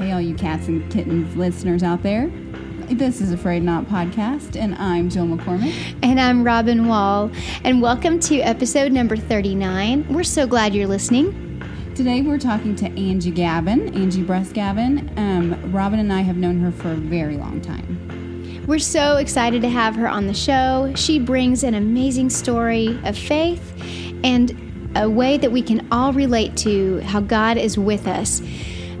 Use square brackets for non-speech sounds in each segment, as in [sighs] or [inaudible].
Hey, all you cats and kittens listeners out there. This is A Frayed Knot Podcast, and I'm Jill McCormick. And I'm Robin Wall. And welcome to episode number 39. We're so glad you're listening. Today we're talking to Angi Gavin, Angi Bruss Gavin. Um, Robin and I have known her for a very long time. We're so excited to have her on the show. She brings an amazing story of faith and a way that we can all relate to how God is with us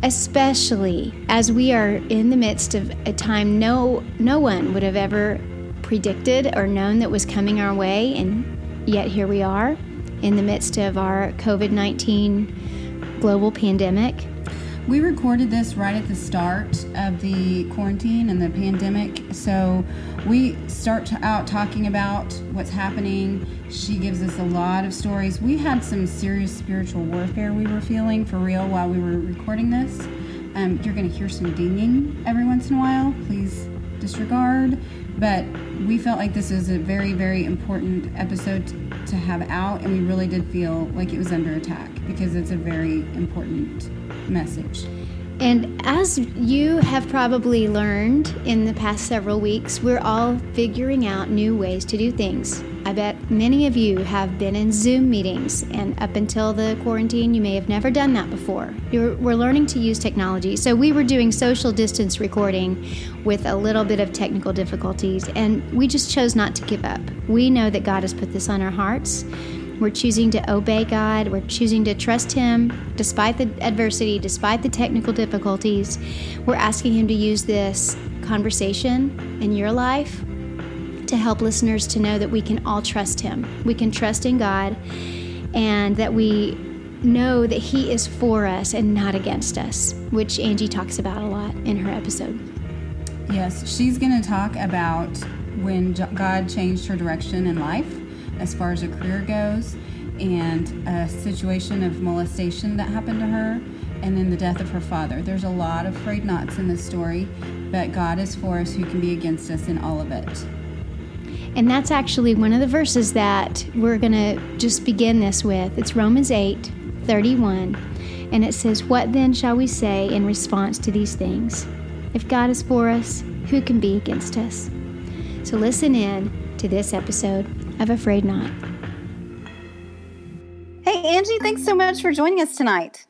especially as we are in the midst of a time no no one would have ever predicted or known that was coming our way and yet here we are in the midst of our COVID-19 global pandemic. We recorded this right at the start of the quarantine and the pandemic. So we start out talking about what's happening. She gives us a lot of stories. We had some serious spiritual warfare we were feeling for real while we were recording this. Um, you're going to hear some dinging every once in a while. Please disregard. But we felt like this was a very, very important episode to have out, and we really did feel like it was under attack because it's a very important message. And as you have probably learned in the past several weeks, we're all figuring out new ways to do things. I bet many of you have been in Zoom meetings, and up until the quarantine, you may have never done that before. You're, we're learning to use technology. So, we were doing social distance recording with a little bit of technical difficulties, and we just chose not to give up. We know that God has put this on our hearts. We're choosing to obey God. We're choosing to trust Him despite the adversity, despite the technical difficulties. We're asking Him to use this conversation in your life to help listeners to know that we can all trust Him. We can trust in God and that we know that He is for us and not against us, which Angi talks about a lot in her episode. Yes, she's going to talk about when God changed her direction in life as far as her career goes, and a situation of molestation that happened to her, and then the death of her father. There's a lot of frayed knots in this story, but God is for us who can be against us in all of it. And that's actually one of the verses that we're going to just begin this with. It's Romans 8 31. And it says, What then shall we say in response to these things? If God is for us, who can be against us? So listen in to this episode of A Frayed Knot. Hey, Angi, thanks so much for joining us tonight.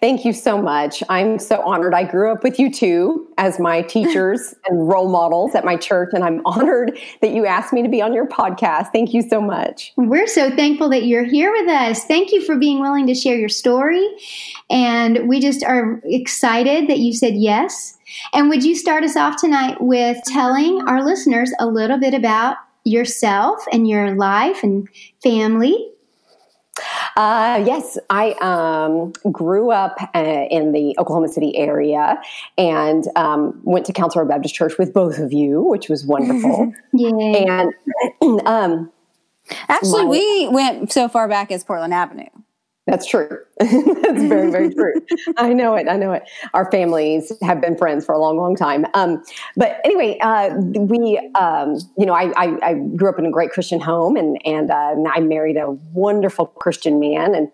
Thank you so much. I'm so honored. I grew up with you too as my [laughs] teachers and role models at my church, and I'm [laughs] honored that you asked me to be on your podcast. Thank you so much. We're so thankful that you're here with us. Thank you for being willing to share your story. And we just are excited that you said yes. And would you start us off tonight with telling our listeners a little bit about yourself and your life and family? Uh, yes, I um, grew up uh, in the Oklahoma City area and um, went to Council Road Baptist Church with both of you, which was wonderful. [laughs] yeah. And [clears throat] um, actually, my, we went so far back as Portland Avenue. That's true. [laughs] That's very, very true. I know it. I know it. Our families have been friends for a long, long time. Um, but anyway, uh, we, um, you know, I, I, I, grew up in a great Christian home, and and uh, I married a wonderful Christian man, and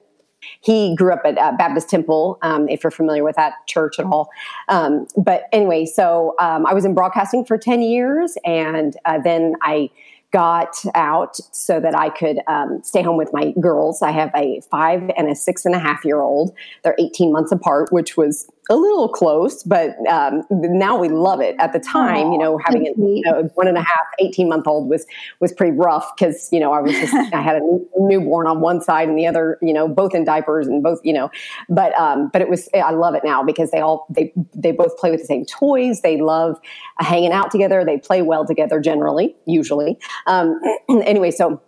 he grew up at uh, Baptist Temple, um, if you're familiar with that church at all. Um, but anyway, so um, I was in broadcasting for ten years, and uh, then I got out so that I could um, stay home with my girls. I have a five and a six and a half year old. They're 18 months apart, which was a little close, but um, now we love it. At the time, you know, having a, a, one and a half, 18 month old was was pretty rough because you know I was just I had a newborn on one side and the other, you know, both in diapers and both, you know, but um, but it was I love it now because they all they they both play with the same toys. They love hanging out together. They play well together generally, usually. Um, [clears throat] anyway, so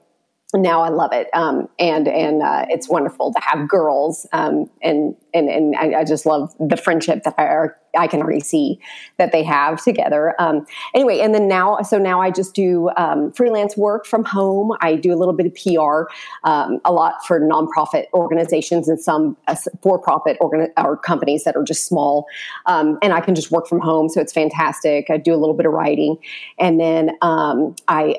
now I love it, um, and and uh, it's wonderful to have girls, um, and and and I, I, just love the friendship that I I can already see that they have together. Um, anyway, and then now, so now I just do um, freelance work from home. I do a little bit of PR, um, a lot for nonprofit organizations and some uh, for-profit or companies that are just small, um, and I can just work from home, so it's fantastic. I do a little bit of writing, and then I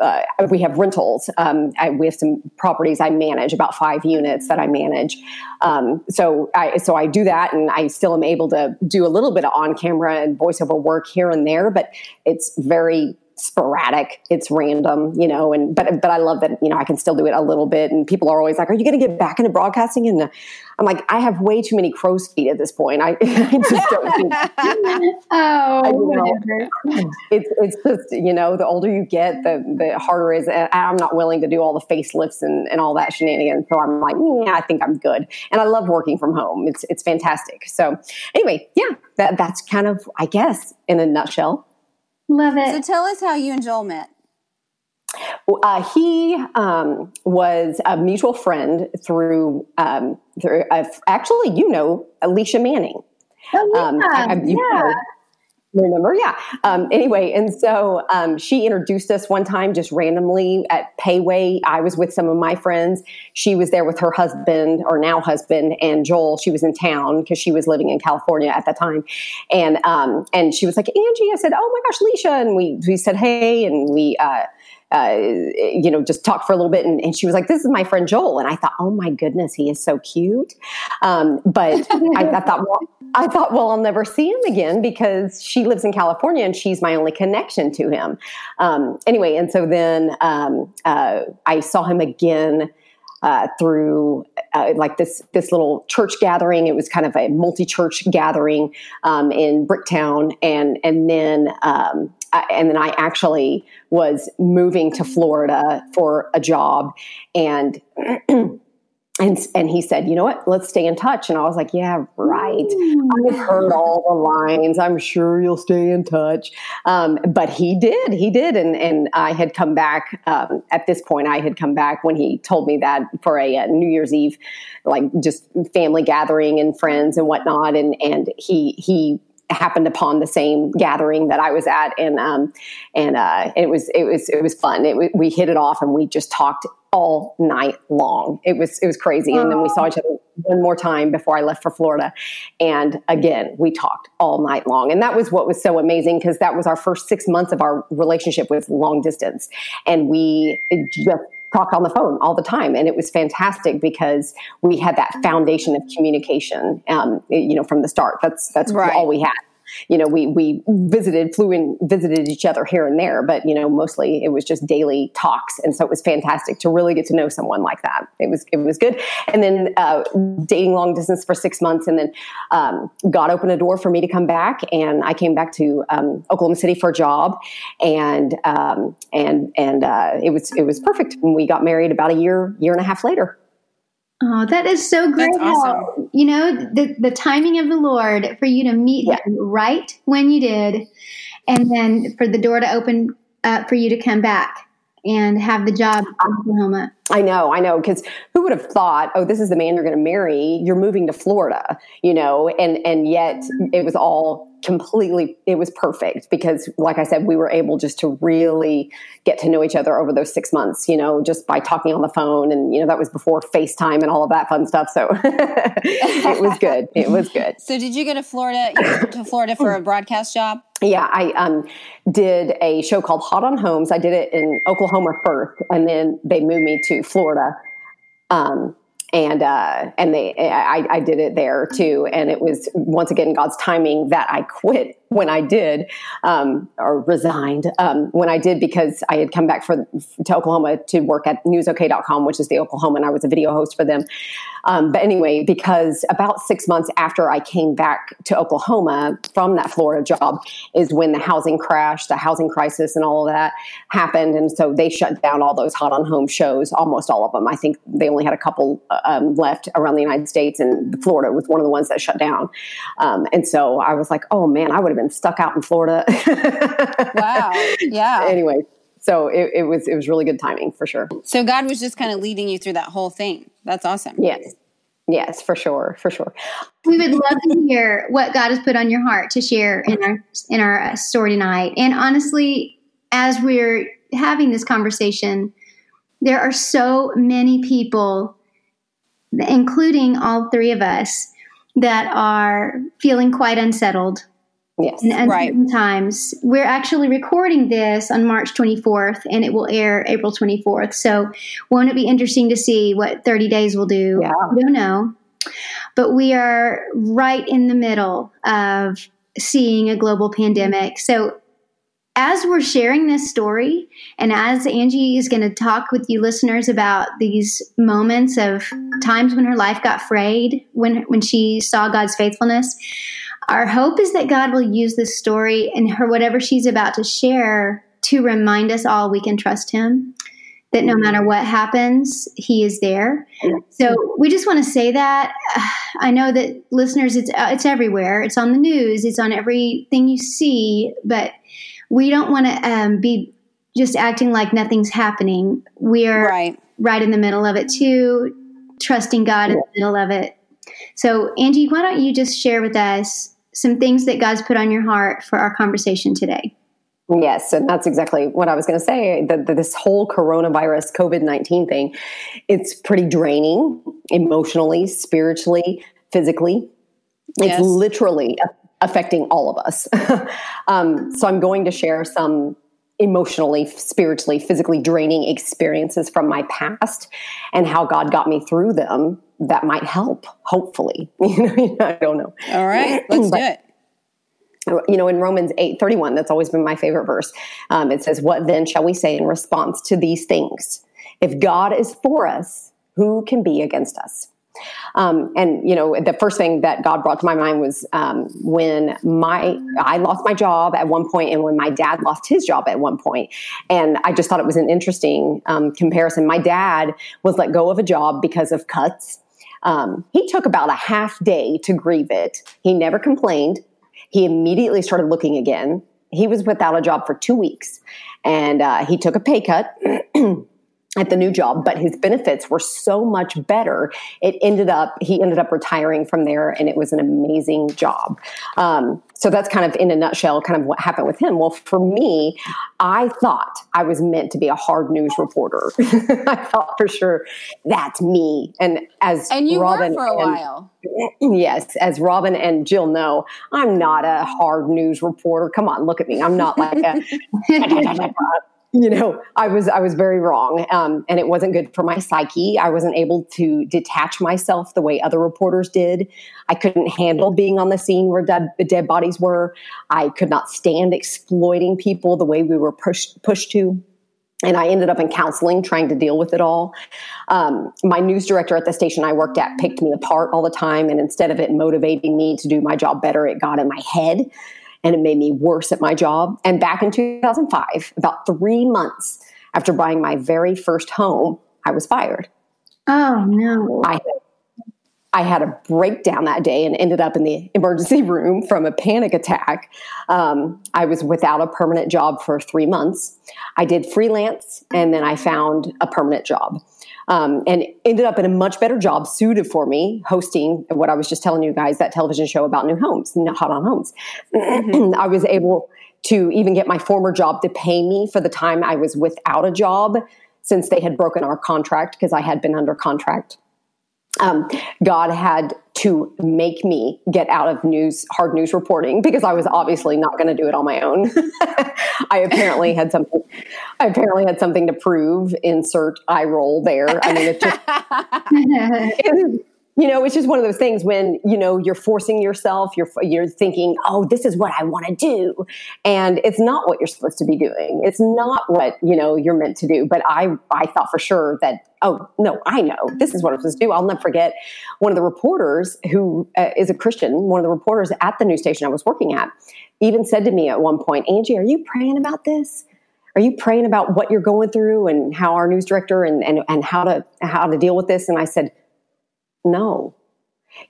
uh, we have rentals. Um, I, we have some properties I manage, about five units that I manage. Um, so I so I do that, and I still am able to do a little bit of on camera and voiceover work here and there, but it's very sporadic it's random you know and but but i love that you know i can still do it a little bit and people are always like are you going to get back into broadcasting? And i'm like i have way too many crow's feet at this point. I, [laughs] I just don't think [laughs] [laughs] oh I, you know, it's it's just you know the older you get the the harder is i'm not willing to do all the facelifts and, and all that shenanigans so i'm like yeah i think i'm good. And i love working from home. It's it's fantastic. So anyway yeah that that's kind of i guess in a nutshell Love it. So tell us how you and Joel met. Uh, he um, was a mutual friend through, um, through uh, actually, you know, Alicia Manning. Oh, yeah. Um, I, I, yeah. Know, remember? Yeah. Um, anyway and so um, she introduced us one time just randomly at Pei Wei. I was with some of my friends. She was there with her husband or now husband and joel. She was in town because she was living in california at that time. And um, and she was like angi i said oh my gosh leisha. And we we said hey and we uh, uh, you know, just talk for a little bit. And, and, she was like, this is my friend Joel. And I thought, oh my goodness, he is so cute. Um, but I, I, thought, well, I thought, well, I'll never see him again because she lives in California and she's my only connection to him. Um, anyway, and so then um, uh, I saw him again. Uh, through uh, like this this little church gathering. It was kind of a multi church gathering um, in Bricktown, and and then um, and then I actually was moving to Florida for a job, and [clears throat] and and he said, "You know what? Let's stay in touch." And I was like, "Yeah, right. I've heard all the lines. I'm sure you'll stay in touch." Um, but he did. He did, and and I had come back. Um, at this point, I had come back when he told me that for a, a New Year's Eve, like just family gathering and friends and whatnot. And and he he happened upon the same gathering that I was at, and um, and uh, it was it was it was fun. It, we hit it off, and we just talked all night long. It was it was crazy, and then we saw each other one more time before I left for Florida, and again we talked all night long, and that was what was so amazing because that was our first six months of our relationship with long distance, and we just talked on the phone all the time. And it was fantastic because we had that foundation of communication um, you know from the start. That's that's right. all we had you know, we we visited, flew in, visited each other here and there, but you know, mostly it was just daily talks, and so it was fantastic to really get to know someone like that. It was it was good, and then uh, dating long distance for six months, and then um, God opened a door for me to come back, and I came back to um, Oklahoma City for a job, and um, and and uh, it was it was perfect. And we got married about a year year and a half later. Oh, that is so great. Awesome. you know, the, the timing of the Lord for you to meet yeah. him right when you did, and then for the door to open up for you to come back and have the job in Oklahoma. I know, I know, because who would have thought, oh, this is the man you're going to marry? You're moving to Florida, you know, and and yet mm-hmm. it was all completely it was perfect because like i said we were able just to really get to know each other over those six months you know just by talking on the phone and you know that was before facetime and all of that fun stuff. So [laughs] it was good. It was good. So did you go to florida to florida for a broadcast job? Yeah i um, did a show called hot on homes. I did it in oklahoma first and then they moved me to florida um, and uh, and they I, I did it there too. And it was once again god's timing that i quit when I did, um, or resigned um, when I did because I had come back for, to Oklahoma to work at newsok.com, which is the Oklahoma, and I was a video host for them. Um, but anyway, because about six months after I came back to Oklahoma from that Florida job is when the housing crash, the housing crisis, and all of that happened. And so they shut down all those hot on home shows, almost all of them. I think they only had a couple um, left around the United States, and Florida was one of the ones that shut down. Um, and so I was like, oh man, I would have been stuck out in Florida. [laughs] wow. Yeah. anyway, so it, it, was it was really good timing for sure. So God was just kind of leading you through that whole thing. That's awesome. Yes. Yes, for sure, for sure. We would love to hear what God has put on your heart to share in our in our uh, story tonight. And honestly, as we're having this conversation, there are so many people, including all three of us, that are feeling quite unsettled Yes. in uncertain times. We're actually recording this on March 24th and it will air April 24th. So, won't it be interesting to see what 30 days will do? Yeah. We don't know. But we are right in the middle of seeing a global pandemic. So, as we're sharing this story, and as Angi is going to talk with you listeners about these moments of times when her life got frayed, when when she saw God's faithfulness, our hope is that God will use this story and her whatever she's about to share to remind us all we can trust Him. That no matter what happens, He is there. So we just want to say that. [sighs] I know that listeners, it's uh, it's everywhere. It's on the news. It's on everything you see. But we don't want to um, be just acting like nothing's happening. We are Right. right in the middle of it too, trusting God in the middle of it. So, Angi, why don't you just share with us some things that God's put on your heart for our conversation today? Yes, and that's exactly what I was going to say. That this whole coronavirus COVID nineteen thing, it's pretty draining emotionally, spiritually, physically. Yes. It's literally affecting all of us. [laughs] um, so I'm going to share some emotionally, spiritually, physically draining experiences from my past and how God got me through them. That might help, hopefully. [laughs] You know, I don't know All right. [clears throat] Let's do it. you know in romans 8 31 that's always been my favorite verse um, it says what then shall we say in response to these things if god is for us who can be against us um, and you know the first thing that god brought to my mind was um, when my i lost my job at one point and when my dad lost his job at one point. And i just thought it was an interesting um, comparison. My dad was let go of a job because of cuts. Um, he took about a half day to grieve it. He never complained. He immediately started looking again. He was without a job for two weeks. And uh, he took a pay cut [clears throat] at the new job, but his benefits were so much better. It ended up, he ended up retiring from there and it was an amazing job. Um, so that's kind of in a nutshell, kind of what happened with him. Well, for me, I thought I was meant to be a hard news reporter. [laughs] I thought for sure that's me. And as And you Robin were for a and- while. [clears throat] Yes, as Robin and Jill know, I'm not a hard news reporter. Come on, look at me. I'm not like a, [laughs] you know, I was I was very wrong, um, and it wasn't good for my psyche. I wasn't able to detach myself the way other reporters did. I couldn't handle being on the scene where dead, the dead bodies were. I could not stand exploiting people the way we were pushed pushed to and I ended up in counseling trying to deal with it all. Um, my news director at the station I worked at picked me apart all the time, and instead of it motivating me to do my job better, it got in my head and it made me worse at my job. And back in 2005, about three months after buying my very first home, I was fired. Oh, no. I I had a breakdown that day and ended up in the emergency [laughs] room from a panic attack. Um, I was without a permanent job for three months. I did freelance and then I found a permanent job. Um, and ended up in a much better job suited for me, hosting what I was just telling you guys that television show about new homes, hot on homes. [clears throat] I was able to even get my former job to pay me for the time I was without a job since they had broken our contract because I had been under contract um, God had to make me get out of news, hard news reporting because I was obviously not going to do it on my own. [laughs] I apparently had something. I apparently had something to prove. Insert eye roll there. I mean, it's just [laughs] it- you know, it's just one of those things when you know you're forcing yourself. You're you're thinking, oh, this is what I want to do, and it's not what you're supposed to be doing. It's not what you know you're meant to do. But I I thought for sure that oh no, I know this is what I'm supposed to do. I'll never forget one of the reporters who uh, is a Christian. One of the reporters at the news station I was working at even said to me at one point, Angi, are you praying about this? Are you praying about what you're going through and how our news director and and, and how to how to deal with this? And I said no.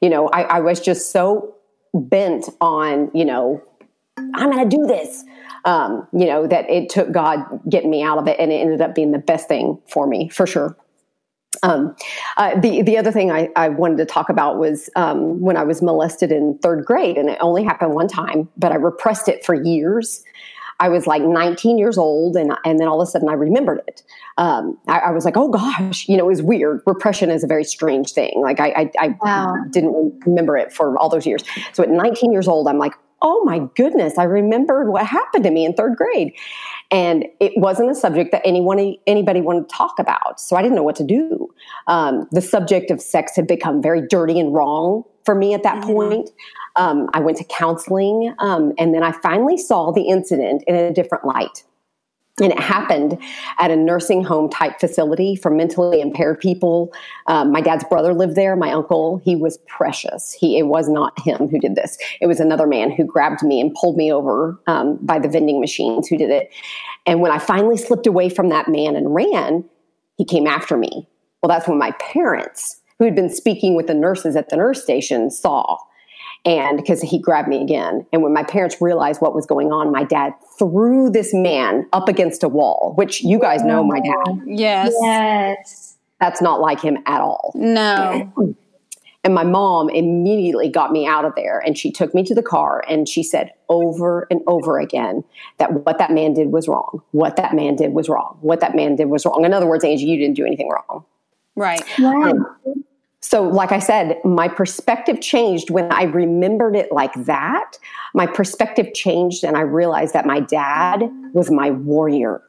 You know I, I, was just so bent on you know i'm gonna do this. Um, you know that it took god getting me out of it and it ended up being the best thing for me for sure. Um, uh, the the other thing I, I, wanted to talk about was um, when I was molested in third grade, and it only happened one time, but I repressed it for years. I was like 19 years old, and and then all of a sudden I remembered it. Um, I, I, was like, oh gosh, you know, it was weird. Repression is a very strange thing. Like I, I, I wow. didn't remember it for all those years. So at 19 years old, I'm like, oh my goodness, I remembered what happened to me in third grade. And it wasn't a subject that anyone, anybody wanted to talk about. So I didn't know what to do. Um, the subject of sex had become very dirty and wrong for me at that mm-hmm. point. Um, I went to counseling, um, and then I finally saw the incident in a different light. And it happened at a nursing home type facility for mentally impaired people. Um, my dad's brother lived there. My uncle, he was precious. He it was not him who did this. It was another man who grabbed me and pulled me over um, by the vending machines who did it. And when I finally slipped away from that man and ran, he came after me. Well, that's when my parents, who had been speaking with the nurses at the nurse station, saw and because he grabbed me again. And when my parents realized what was going on, my dad threw this man up against a wall, which you guys know my dad. Yes. Yes. That's not like him at all. No. [clears throat] And my mom immediately got me out of there and she took me to the car and she said over and over again that what that man did was wrong. What that man did was wrong. What that man did was wrong. In other words, Angi, you didn't do anything wrong. Right. Right. Um, so, like I said, my perspective changed when I remembered it like that. My perspective changed, and I realized that my dad was my warrior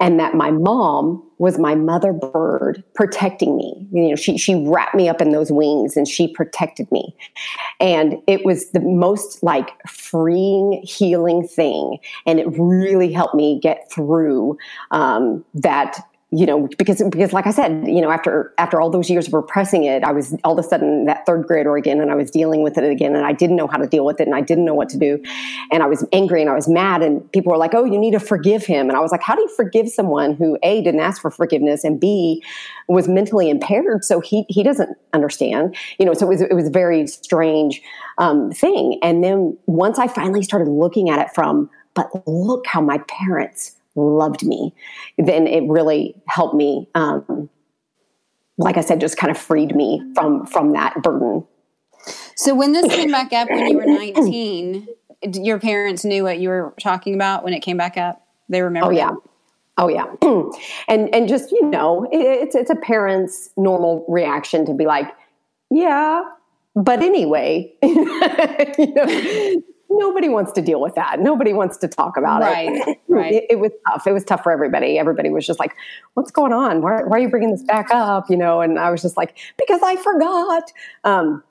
and that my mom was my mother bird protecting me. You know, she, she wrapped me up in those wings and she protected me. And it was the most like freeing, healing thing. And it really helped me get through um, that you know because because like i said you know after after all those years of repressing it i was all of a sudden that third grader again and i was dealing with it again and i didn't know how to deal with it and i didn't know what to do. And i was angry and i was mad and people were like oh you need to forgive him. And i was like how do you forgive someone who a didn't ask for forgiveness and b was mentally impaired so he he doesn't understand? You know so it was it was a very strange um, thing. And then once i finally started looking at it from but look how my parents loved me, then it really helped me. Um, like I said, just kind of freed me from from that burden. So when this came back up when you were [coughs] 19, your parents knew what you were talking about when it came back up. They remember. Oh yeah. Oh yeah. [clears throat] and and just you know, it's it's a parent's normal reaction to be like, yeah, but anyway, [laughs] you know, nobody wants to deal with that. Nobody wants to talk about right, it. [laughs] Right. It, it was tough. It was tough for everybody. Everybody was just like, what's going on? Why, why, are you bringing this back up? You know, and I was just like, because I forgot. Um,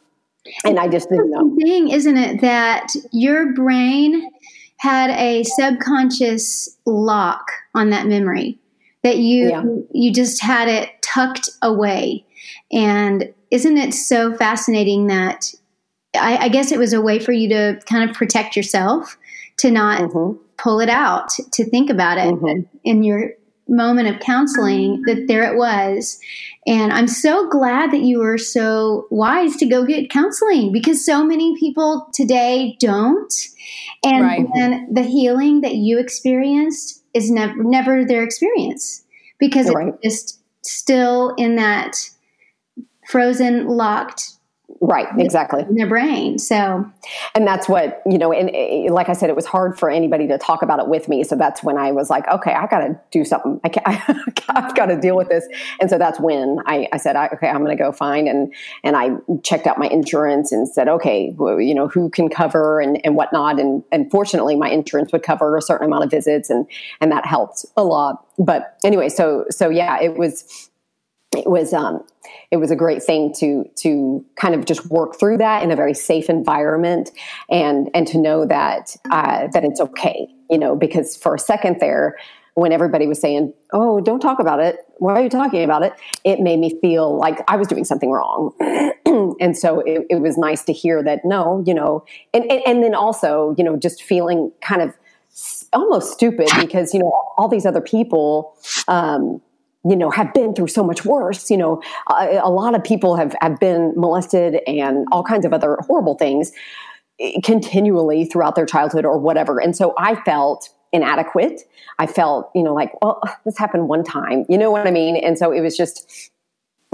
and I just didn't know. Thing, isn't it, that your brain had a subconscious lock on that memory that you yeah. you just had it tucked away. And isn't it so fascinating that I, I, guess it was a way for you to kind of protect yourself, to not mm-hmm. pull it out, to think about it mm-hmm. in your moment of counseling that there it was. And I'm so glad that you were so wise to go get counseling because so many people today don't. And right. then the healing that you experienced is never never their experience because right. it's just still in that frozen, locked Right, exactly. In their brain. So, and that's what, you know, and it, like I said, it was hard for anybody to talk about it with me. So that's when I was like, okay, I got to do something. I have got to deal with this. And so that's when I, I said, I, okay, I'm going to go find and, and I checked out my insurance and said, okay, well, you know, who can cover and, and whatnot. And, and fortunately my insurance would cover a certain amount of visits and, and that helped a lot. But anyway, so, so yeah, it was, it was um, it was a great thing to to kind of just work through that in a very safe environment and and to know that uh, that it's okay you know because for a second there when everybody was saying oh don't talk about it. Why are you talking about it? it made me feel like i was doing something wrong. [clears throat] And so it, it, was nice to hear that no you know and, and and then also you know just feeling kind of almost stupid because you know all these other people um, you know, have been through so much worse. You know, a, a, lot of people have, have been molested and all kinds of other horrible things eh, continually throughout their childhood or whatever. And so I felt inadequate. I felt, you know, like, well, this happened one time. You know what I mean? And so it was just,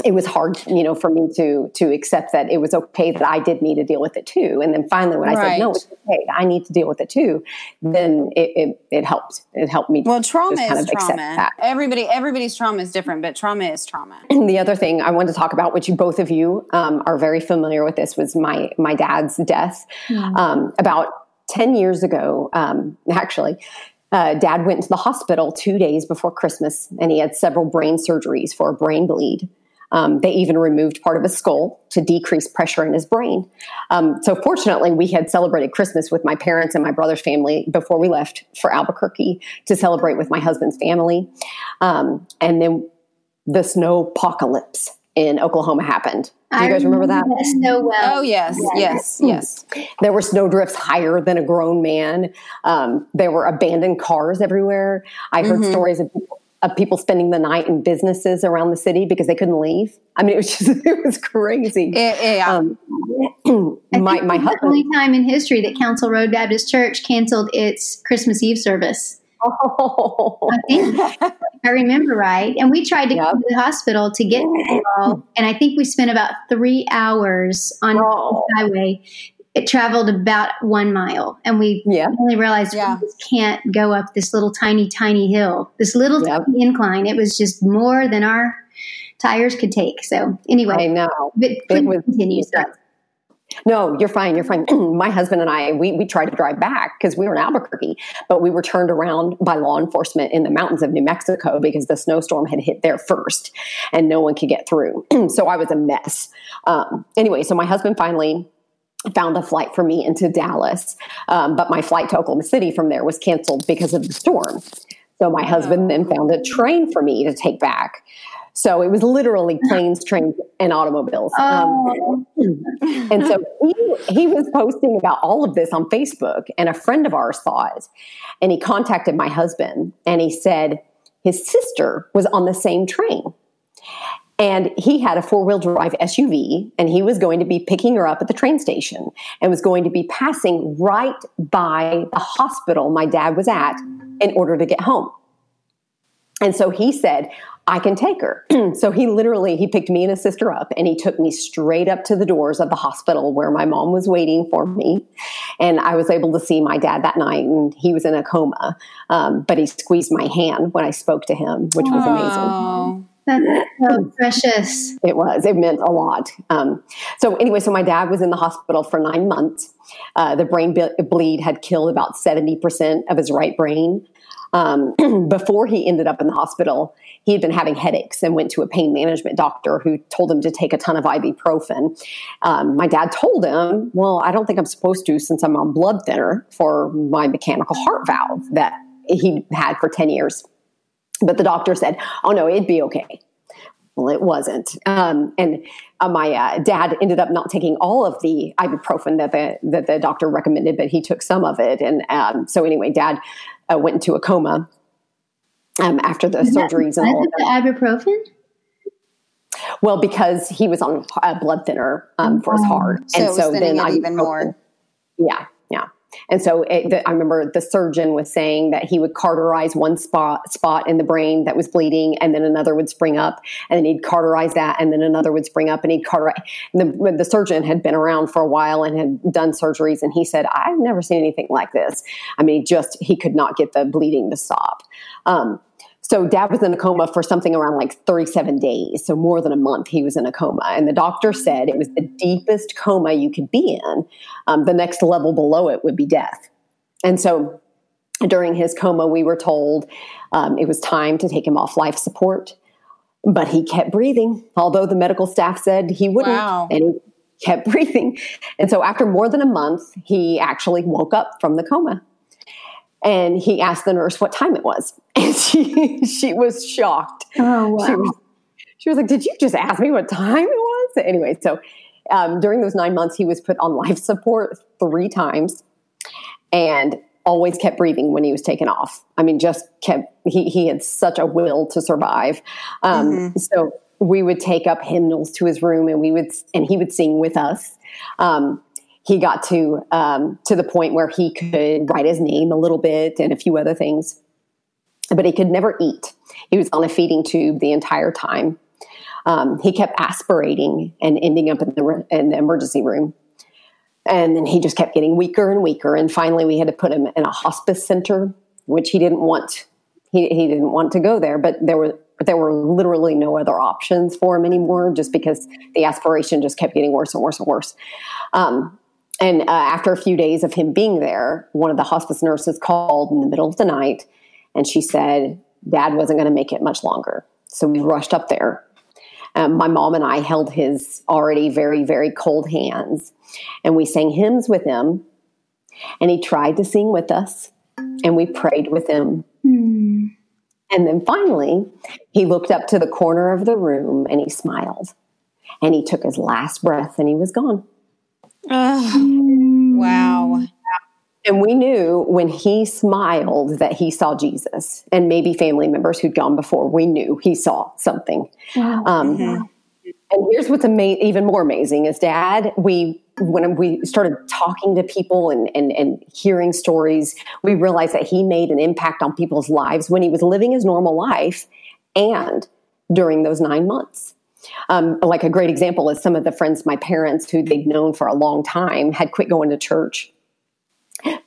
it was hard, you know, for me to to accept that it was okay that I did need to deal with it too. And then finally, when I Right. said no, it's okay, I need to deal with it too, then it it, it helped. It helped me. Well, trauma kind is of trauma. that. Everybody, everybody's trauma is different, but trauma is trauma. And the other thing I wanted to talk about, which you, both of you um, are very familiar with, this was my my dad's death um, about ten years ago. Um, actually, uh, Dad went to the hospital two days before Christmas, and he had several brain surgeries for a brain bleed. Um, they even removed part of his skull to decrease pressure in his brain. Um, so, fortunately, we had celebrated Christmas with my parents and my brother's family before we left for Albuquerque to celebrate with my husband's family. Um, and then the snow apocalypse in Oklahoma happened. Do you guys remember that? so well. Oh yes, yes, yes. There were snowdrifts higher than a grown man. Um, there were abandoned cars everywhere. I heard stories of people, of people spending the night in businesses around the city because they couldn't leave. I mean, it was [laughs] just it was crazy. Yeah. Um, my my it's the only time in history that Council Road Baptist Church canceled its Christmas Eve service. I think, I remember right. And we tried to Yep. go to the hospital to get hall, and I think we spent about three hours on Oh. the highway. It traveled about one mile, and we Yeah. only realized Yeah. we just can't go up this little tiny, tiny hill, this little Yep. tiny incline. It was just more than our tires could take. So anyway I know. but please was- continue. Sorry. No, you're fine. You're fine. [clears throat] My husband and I, we, we tried to drive back because we were in Albuquerque, but we were turned around by law enforcement in the mountains of New Mexico because the snowstorm had hit there first and no one could get through. [clears throat] so I was a mess. Um, anyway, so my husband finally found a flight for me into Dallas, um, but my flight to Oklahoma City from there was canceled because of the storm. So my husband then found a train for me to take back. So it was literally [laughs] planes, trains, and automobiles. Um, and so [laughs] he, he was posting about all of this on Facebook, and a friend of ours saw it. And he contacted my husband and he said his sister was on the same train. And he had a four wheel drive SUV, and he was going to be picking her up at the train station and was going to be passing right by the hospital my dad was at in order to get home. And so he said, I can take her. [clears throat] so he literally he picked me and his sister up and he took me straight up to the doors of the hospital where my mom was waiting for me. And I was able to see my dad that night and he was in a coma. Um, but he squeezed my hand when I spoke to him, which was amazing. That's [laughs] so precious. It was. It meant a lot. Um, so anyway, so my dad was in the hospital for nine months. Uh, the brain ble- bleed had killed about seventy percent of his right brain. Um, [clears throat] before he ended up in the hospital, he had been having headaches and went to a pain management doctor who told him to take a ton of ibuprofen. Um, my dad told him, "Well, I don't think I'm supposed to since I'm on blood thinner for my mechanical heart valve that he had for ten years." But the doctor said, "Oh no, it'd be okay." Well, it wasn't. Um, and uh, my uh, dad ended up not taking all of the ibuprofen that the that the doctor recommended, but he took some of it. And um, so anyway, dad uh, went into a coma um, after the surgeries and all of the ibuprofen? Well, because he was on a blood thinner um, for his heart, And So it was thinning it even more. Yeah, yeah. And so it, the, I remember the surgeon was saying that he would cauterize one spot spot in the brain that was bleeding, and then another would spring up, and then he'd cauterize that, and then another would spring up, and he'd cauterize. And the, the surgeon had been around for a while and had done surgeries, and he said, "I've never seen anything like this." I mean, just he could not get the bleeding to stop. Um, so dad was in a coma for something around like 37 days. So more than a month he was in a coma. And the doctor said it was the deepest coma you could be in. Um, the next level below it would be death. And so during his coma, we were told um, it was time to take him off life support. But he kept breathing, although the medical staff said he wouldn't. Wow. And he kept [laughs] breathing. And so after more than a month, he actually woke up from the coma and he asked the nurse what time it was. [laughs] And she she was shocked. Oh, wow. she was she was like did you just ask me what time it was? Anyway so um, during those nine months he was put on life support three times and always kept breathing when he was taken off. I mean just kept he, he had such a will to survive. Um, so we would take up hymnals to his room and we would and he would sing with us. Um, he got to um, to the point where he could write his name a little bit and a few other things, but he could never eat. He was on a feeding tube the entire time. Um, he kept aspirating and ending up in the, in the emergency room. And then he just kept getting weaker and weaker. And finally, we had to put him in a hospice center, which he didn't want. He, he didn't want to go there, but there were there were literally no other options for him anymore, just because the aspiration just kept getting worse and worse and worse. Um, and uh, after a few days of him being there, one of the hospice nurses called in the middle of the night, and she said Dad wasn't going to make it much longer. So we rushed up there. Um, my mom and I held his already very, very cold hands and we sang hymns with him. And he tried to sing with us, and we prayed with him. Mm. And then finally, he looked up to the corner of the room and he smiled. And he took his last breath and he was gone. Oh, wow. And we knew when he smiled that he saw Jesus, and maybe family members who'd gone before, we knew he saw something. Wow. Um, mm-hmm. And here's what's ama- even more amazing is dad, we when we started talking to people and, and, and hearing stories, we realized that he made an impact on people's lives when he was living his normal life and during those nine months. Um, like a great example is some of the friends, my parents, who they'd known for a long time, had quit going to church.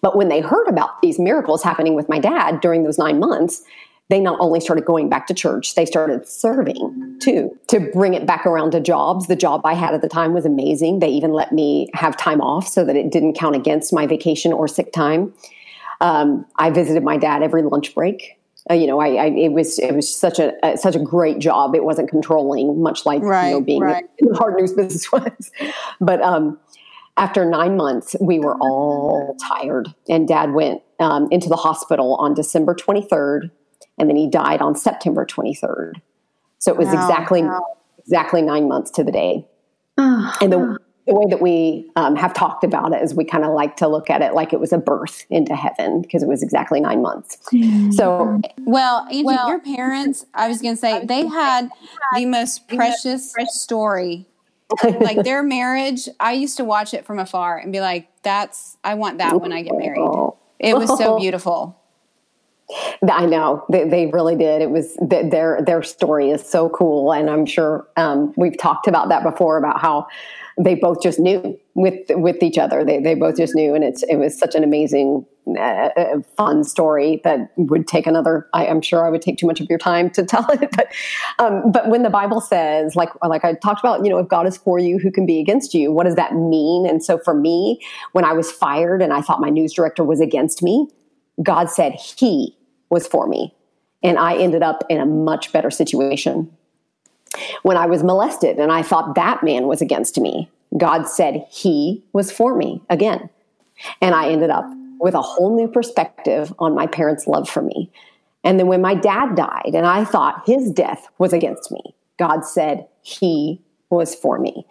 But when they heard about these miracles happening with my dad during those nine months, they not only started going back to church, they started serving too to bring it back around to jobs. The job I had at the time was amazing. They even let me have time off so that it didn't count against my vacation or sick time. Um, I visited my dad every lunch break. Uh, you know, I, I, it was it was such a uh, such a great job. It wasn't controlling, much like right, you know being right. in the [laughs] hard news business [laughs] was. But um, after nine months, we were all tired, and Dad went um, into the hospital on December twenty third and then he died on September 23rd. So it was wow, exactly wow. exactly nine months to the day. Oh, and the, the, way that we um, have talked about it is we kind of like to look at it like it was a birth into heaven because it was exactly nine months. Mm-hmm. So, well, Angi, well, your parents, I was going to say, they [laughs] had the most precious story. like their [laughs] marriage, I used to watch it from afar and be like, "That's I want that when I get married." It was so [laughs] beautiful. I know they, they really did. It was their their story is so cool, and I'm sure um, we've talked about that before about how they both just knew with with each other. They they both just knew, and it's it was such an amazing, uh, uh fun story that would take another. I, am sure I would take too much of your time to [laughs] tell it, but um, but when the Bible says, like like I talked about, you know, if God is for you, who can be against you? What does that mean? And so for me, when I was fired and I thought my news director was against me, God said He was for me. And I ended up in a much better situation. When I was molested and I thought that man was against me, God said He was for me again. And I ended up with a whole new perspective on my parents' love for me. And then when my dad died and I thought his death was against me, God said He was for me.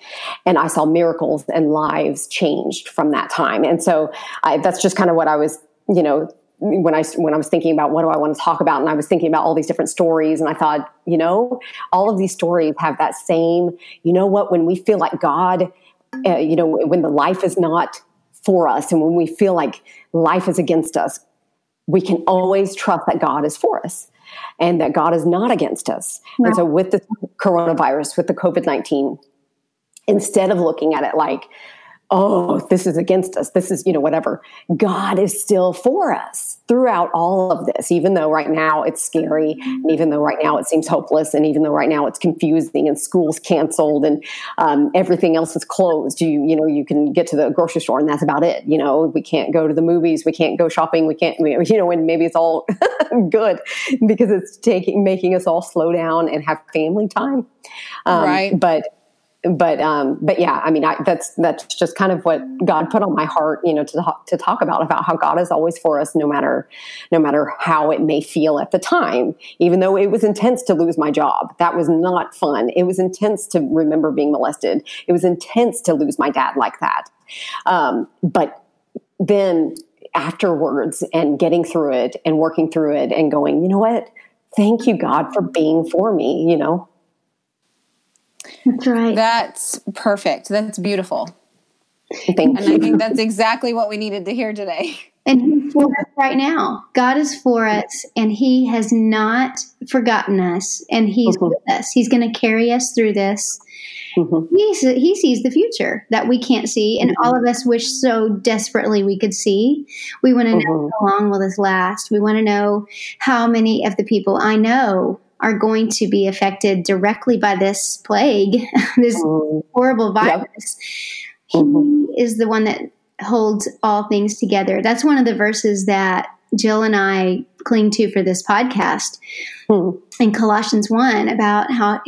And I saw miracles and lives changed from that time. And so I, that's just kind of what I was, you know, when I when I was thinking about what do I want to talk about, and I was thinking about all these different stories, and I thought, you know, all of these stories have that same, you know, what when we feel like God, uh, you know, when the life is not for us, and when we feel like life is against us, we can always trust that God is for us, and that God is not against us. And so, with the coronavirus, with the COVID nineteen, instead of looking at it like oh, this is against us. This is, you know, whatever. God is still for us throughout all of this, even though right now it's scary, and even though right now it seems hopeless, and even though right now it's confusing, and school's canceled, and um, everything else is closed. You, you know, you can get to the grocery store, and that's about it. You know, we can't go to the movies, we can't go shopping, we can't, you know, and maybe it's all [laughs] good because it's taking, making us all slow down and have family time. Um, right. But but um, but yeah, I mean, I, that's that's just kind of what God put on my heart, you know, to talk, to talk about about how God is always for us, no matter no matter how it may feel at the time. Even though it was intense to lose my job, that was not fun. It was intense to remember being molested. It was intense to lose my dad like that. Um, but then afterwards, and getting through it, and working through it, and going, you know what? Thank you, God, for being for me. You know that's right. That's perfect. That's beautiful. Thank and you. I think that's exactly what we needed to hear today. And He's for us right now. God is for us, and He has not forgotten us, and He's mm-hmm. with us. He's going to carry us through this. Mm-hmm. He, he sees the future that we can't see, and mm-hmm. all of us wish so desperately we could see. We want to know mm-hmm. how long will this last. We want to know how many of the people I know are going to be affected directly by this plague, [laughs] this mm-hmm. horrible virus. Yep. He mm-hmm. is the one that holds all things together. That's one of the verses that Jill and I cling to for this podcast mm. in Colossians 1 about how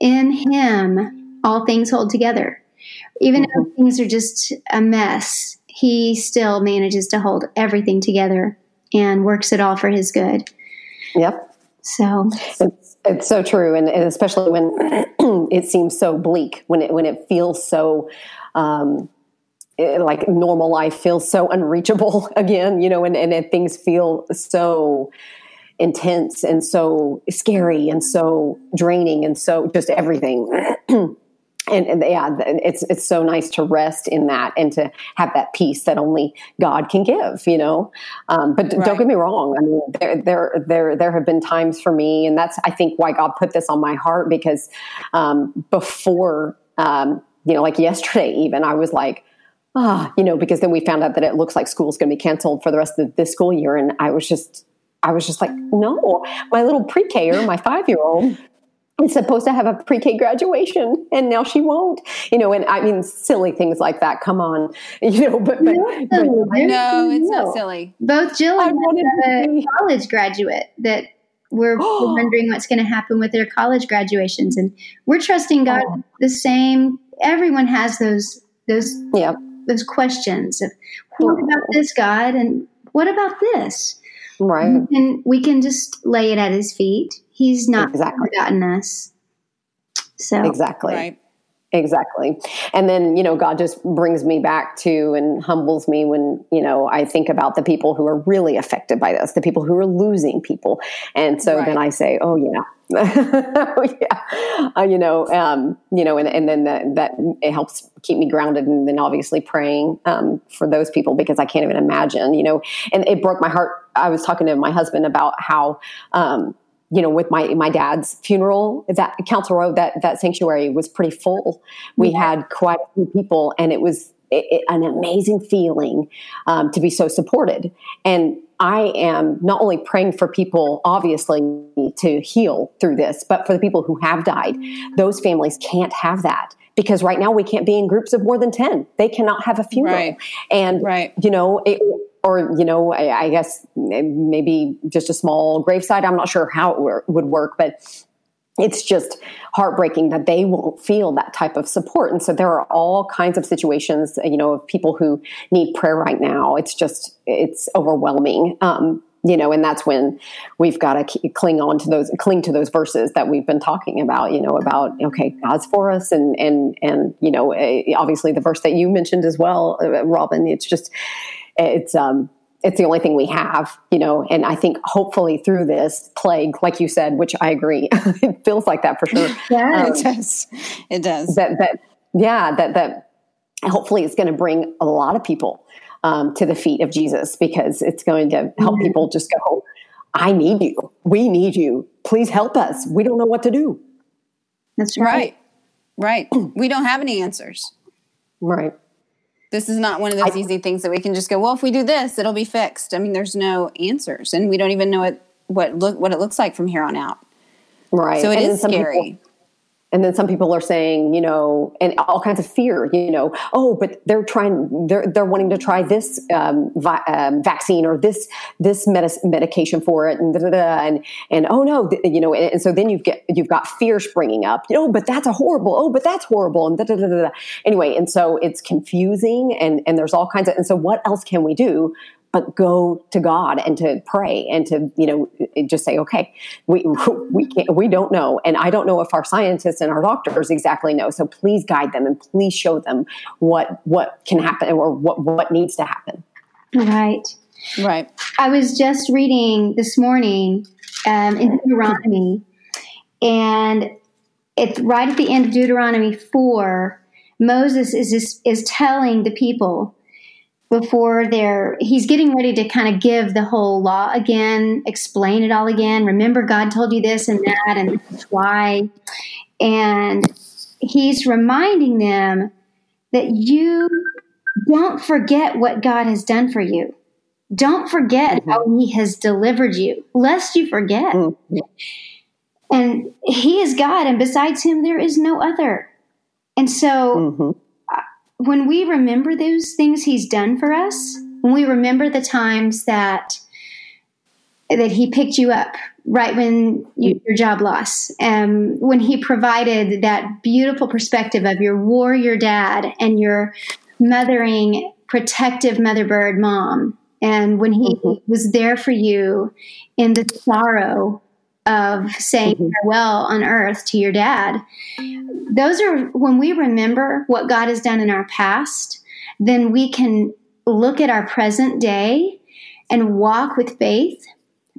in Him all things hold together. Even mm-hmm. if things are just a mess, He still manages to hold everything together and works it all for His good. Yep. So it's, it's so true, and, and especially when [clears throat] it seems so bleak, when it when it feels so. Um, it, like normal life feels so unreachable [laughs] again, you know, and, and things feel so intense and so scary and so draining and so just everything. [clears throat] and, and, yeah, it's it's so nice to rest in that and to have that peace that only God can give, you know. Um, but right. don't get me wrong. I mean, there there there there have been times for me, and that's I think why God put this on my heart because um, before, um, you know, like yesterday, even I was like. Ah, you know, because then we found out that it looks like school's going to be canceled for the rest of this school year, and I was just, I was just like, no, my little pre-K or my five year old, is supposed to have a pre-K graduation and now she won't. You know, and I mean silly things like that. Come on. [laughs] You know, but, but, but no, it's not silly. Both Jill and I have a college graduate that we're [gasps] wondering what's going to happen with their college graduations and we're trusting God oh. the same everyone has those those yeah. those questions of what oh. about this God and what about this? Right. And we can just lay it at his feet He's not exactly. forgotten us. So exactly. Right. Exactly. And then, you know, God just brings me back to and humbles me when, you know, I think about the people who are really affected by this, the people who are losing people. And so right. then I say, oh, yeah. [laughs] oh, yeah. Uh, you know, um, you know, and, and then that, that it helps keep me grounded and then obviously praying um, for those people because I can't even imagine, you know, and it broke my heart. I was talking to my husband about how, um, you know, with my my dad's funeral, that Council Road, that that sanctuary was pretty full. We yeah. had quite a few people, and it was it, it, an amazing feeling um, to be so supported. And I am not only praying for people, obviously, to heal through this, but for the people who have died. Those families can't have that because right now we can't be in groups of more than 10 they cannot have a funeral right. and right. you know it, or you know I, I, guess maybe just a small graveside i'm not sure how it would work but it's just heartbreaking that they won't feel that type of support. And so there are all kinds of situations you know of people who need prayer right now. It's just it's overwhelming um, you know and that's when we've got to cling on to those cling to those verses that we've been talking about you know about okay god's for us and and and you know eh, obviously the verse that you mentioned as well uh, robin it's just it's um it's the only thing we have, you know, and I think hopefully through this plague, like you said, which I agree, [laughs] it feels like that for sure. [laughs] Yeah, um, it does. It does. That that yeah, that that hopefully it's going to bring a lot of people um, to the feet of Jesus because it's going to help mm-hmm. people just go, I need you. We need you. Please help us. We don't know what to do. That's right. Right. right. we don't have any answers. Right. This is not one of those I, easy things that we can just go, well, if we do this, it'll be fixed. I mean, there's no answers, and we don't even know what what look what it looks like from here on out. Right. So it and is scary. People, and then some people are saying you know and all kinds of fear you know oh but they're trying they're they're wanting to try this um, vi- um, vaccine or this this medication for it and da, da, da, and and oh no th- you know and, and, so then you've get you've got fear springing up. You know but that's a horrible oh but that's horrible and anyway and so it's confusing and and there's all kinds of and so what else can we do but go to God and to pray and to you know just say okay we we can't we don't know. And I don't know if our scientists and our doctors exactly know. So please guide them and please show them what what can happen or what what needs to happen. Right. Right. I was just reading this morning um, in Deuteronomy and it's right at the end of Deuteronomy 4 Moses is is telling the people before they're he's getting ready to kind of give the whole law again explain it all again. Remember god told you this and that and why. And he's reminding them that you don't forget what god has done for you. Don't forget mm-hmm. how he has delivered you lest you forget. Mm-hmm. and he is god and besides him there is no other. And so mm-hmm when we remember those things he's done for us, when we remember the times that that he picked you up right when you, your job loss, um, when he provided that beautiful perspective of your warrior dad and your mothering, protective mother bird mom, and when he mm-hmm. was there for you in the sorrow of saying mm-hmm. farewell on earth to your dad. Those are when we remember what God has done in our past, then we can look at our present day and walk with faith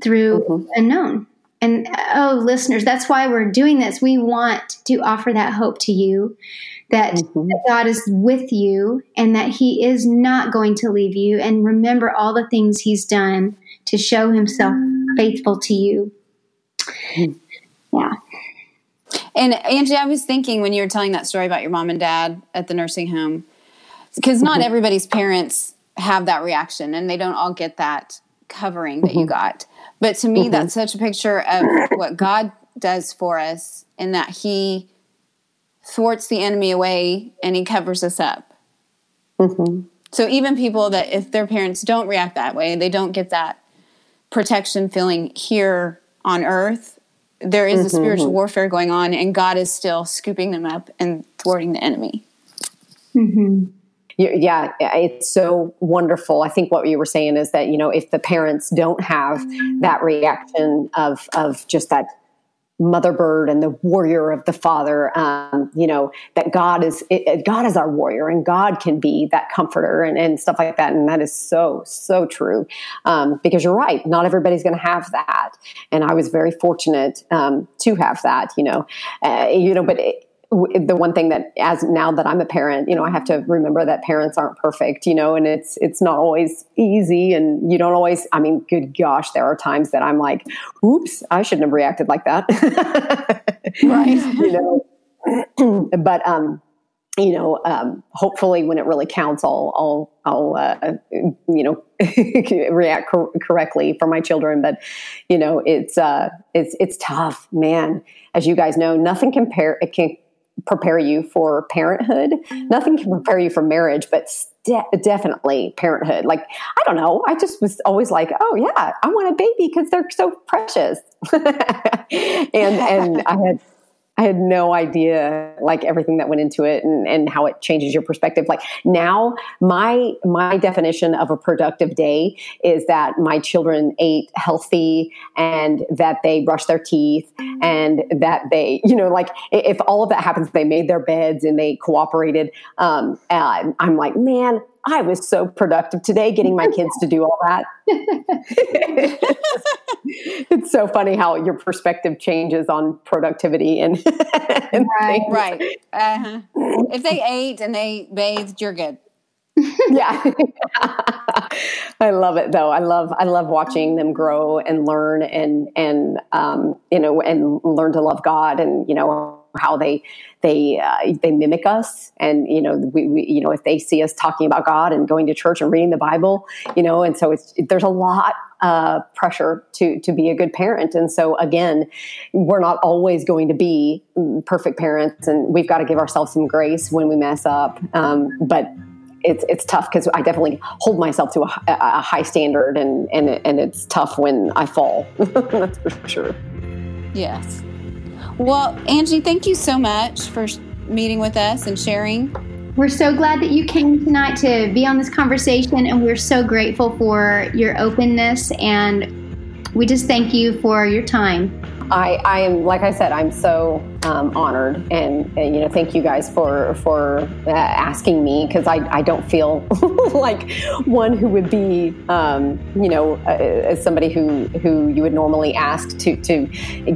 through mm-hmm. unknown. And oh, listeners, that's why we're doing this. We want to offer that hope to you that, mm-hmm. that, God is with you and that He is not going to leave you. And remember all the things He's done to show Himself faithful to you. [laughs] Yeah. And Angi, I was thinking when you were telling that story about your mom and dad at the nursing home, because not mm-hmm. everybody's parents have that reaction and they don't all get that covering that mm-hmm. you got. But to me, mm-hmm. that's such a picture of what God does for us in that He thwarts the enemy away and He covers us up. Mm-hmm. So even people that, if their parents don't react that way, they don't get that protection feeling here on earth, there is mm-hmm. a spiritual warfare going on, and God is still scooping them up and thwarting the enemy. Mm-hmm. Yeah, it's so wonderful. I think what you were saying is that you know if the parents don't have that reaction of of just that mother bird and the warrior of the father um, you know that god is it, god is our warrior and god can be that comforter and, and stuff like that. And that is so so true. Um, because you're right. Not everybody's going to have that. And i was very fortunate um, to have that you know. Uh, you know but it, the one thing that as now that I'm a parent, you know, I have to remember that parents aren't perfect, you know, and it's it's not always easy and you don't always I mean, good gosh, there are times that I'm like, oops, I shouldn't have reacted like that. [laughs] right. you know. [clears throat] but um you know, um, hopefully when it really counts, I'll, I'll, I'll, uh, you know, [laughs] react cor- correctly for my children. But, you know, it's, uh, it's, it's tough, man. As you guys know, nothing compare, it can prepare you for parenthood. Mm-hmm. Nothing can prepare you for marriage, but de- definitely parenthood. Like, I don't know. I just was always like, oh yeah, I want a baby because they're so precious. [laughs] and, and I had, I had no idea like everything that went into it and, and how it changes your perspective. Like now my my definition of a productive day is that my children ate healthy and that they brushed their teeth and that they, you know, like if all of that happens, they made their beds and they cooperated. Um, I'm like, man, I was so productive today getting my kids to do all that. [laughs] it's so funny how your perspective changes on productivity and, [laughs] and right. right. Uh-huh. If they ate and they bathed, you're good. yeah. [laughs] I love it though. I love I love watching them grow and learn and and um, you know and learn to love God and you know how they they uh, they mimic us and you know we, we, you know if they see us talking about God and going to church and reading the Bible you know and so it's there's a lot uh, pressure to to be a good parent and so again we're not always going to be perfect parents and we've got to give ourselves some grace when we mess up um, but it's it's tough because I definitely hold myself to a, a, high standard, and and and it's tough when I fall. [laughs] That's for sure. Yes. Well, Angi, thank you so much for meeting with us and sharing. We're so glad that you came tonight to be on this conversation, and we're so grateful for your openness. And we just thank you for your time. I, I am, like I said, I'm so um, honored, and, and, you know, thank you guys for for uh, asking me because I, I don't feel [laughs] like one who would be, um, you know, uh, as somebody who who you would normally ask to to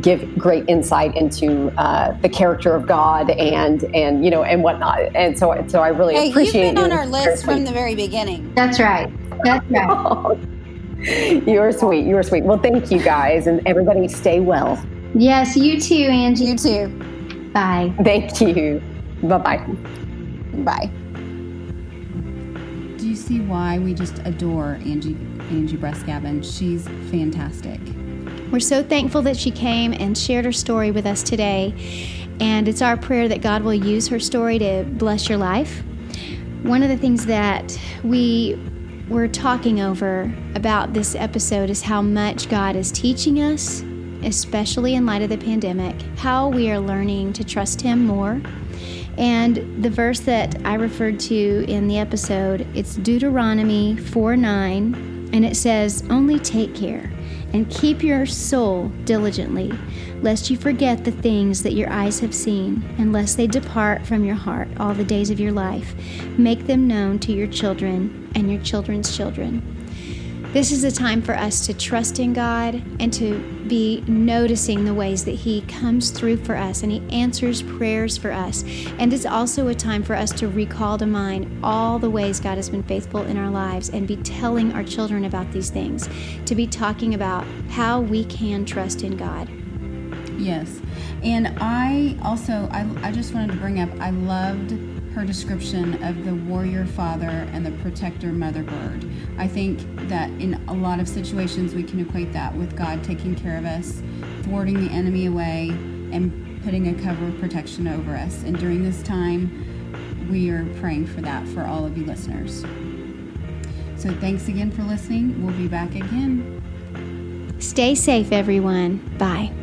give great insight into uh, the character of God and and you know and whatnot. And so so I really hey, appreciate you've been on our list from the very beginning. That's right. That's right. [laughs] [laughs] You're sweet. You're sweet. Well, thank you guys, and everybody stay well. Yes, you too, Angi. You too. Bye. Thank you. Bye bye. Bye. Do you see why we just adore Angi Angie Breskavin? She's fantastic. We're so thankful that she came and shared her story with us today. And it's our prayer that God will use her story to bless your life. One of the things that we were talking over about this episode is how much God is teaching us, especially in light of the pandemic, how we are learning to trust Him more. And the verse that I referred to in the episode, it's Deuteronomy 4 9, and it says, Only take care and keep your soul diligently, lest you forget the things that your eyes have seen, and lest they depart from your heart all the days of your life. Make them known to your children and your children's children. This is a time for us to trust in God and to be noticing the ways that He comes through for us and He answers prayers for us. And it's also a time for us to recall to mind all the ways God has been faithful in our lives and be telling our children about these things, to be talking about how we can trust in God. Yes. And I also, I, I just wanted to bring up, I loved her description of the warrior father and the protector mother bird. I think that in a lot of situations we can equate that with God taking care of us, thwarting the enemy away, and putting a cover of protection over us. And during this time, we are praying for that for all of you listeners. So thanks again for listening. We'll be back again. Stay safe, everyone. Bye.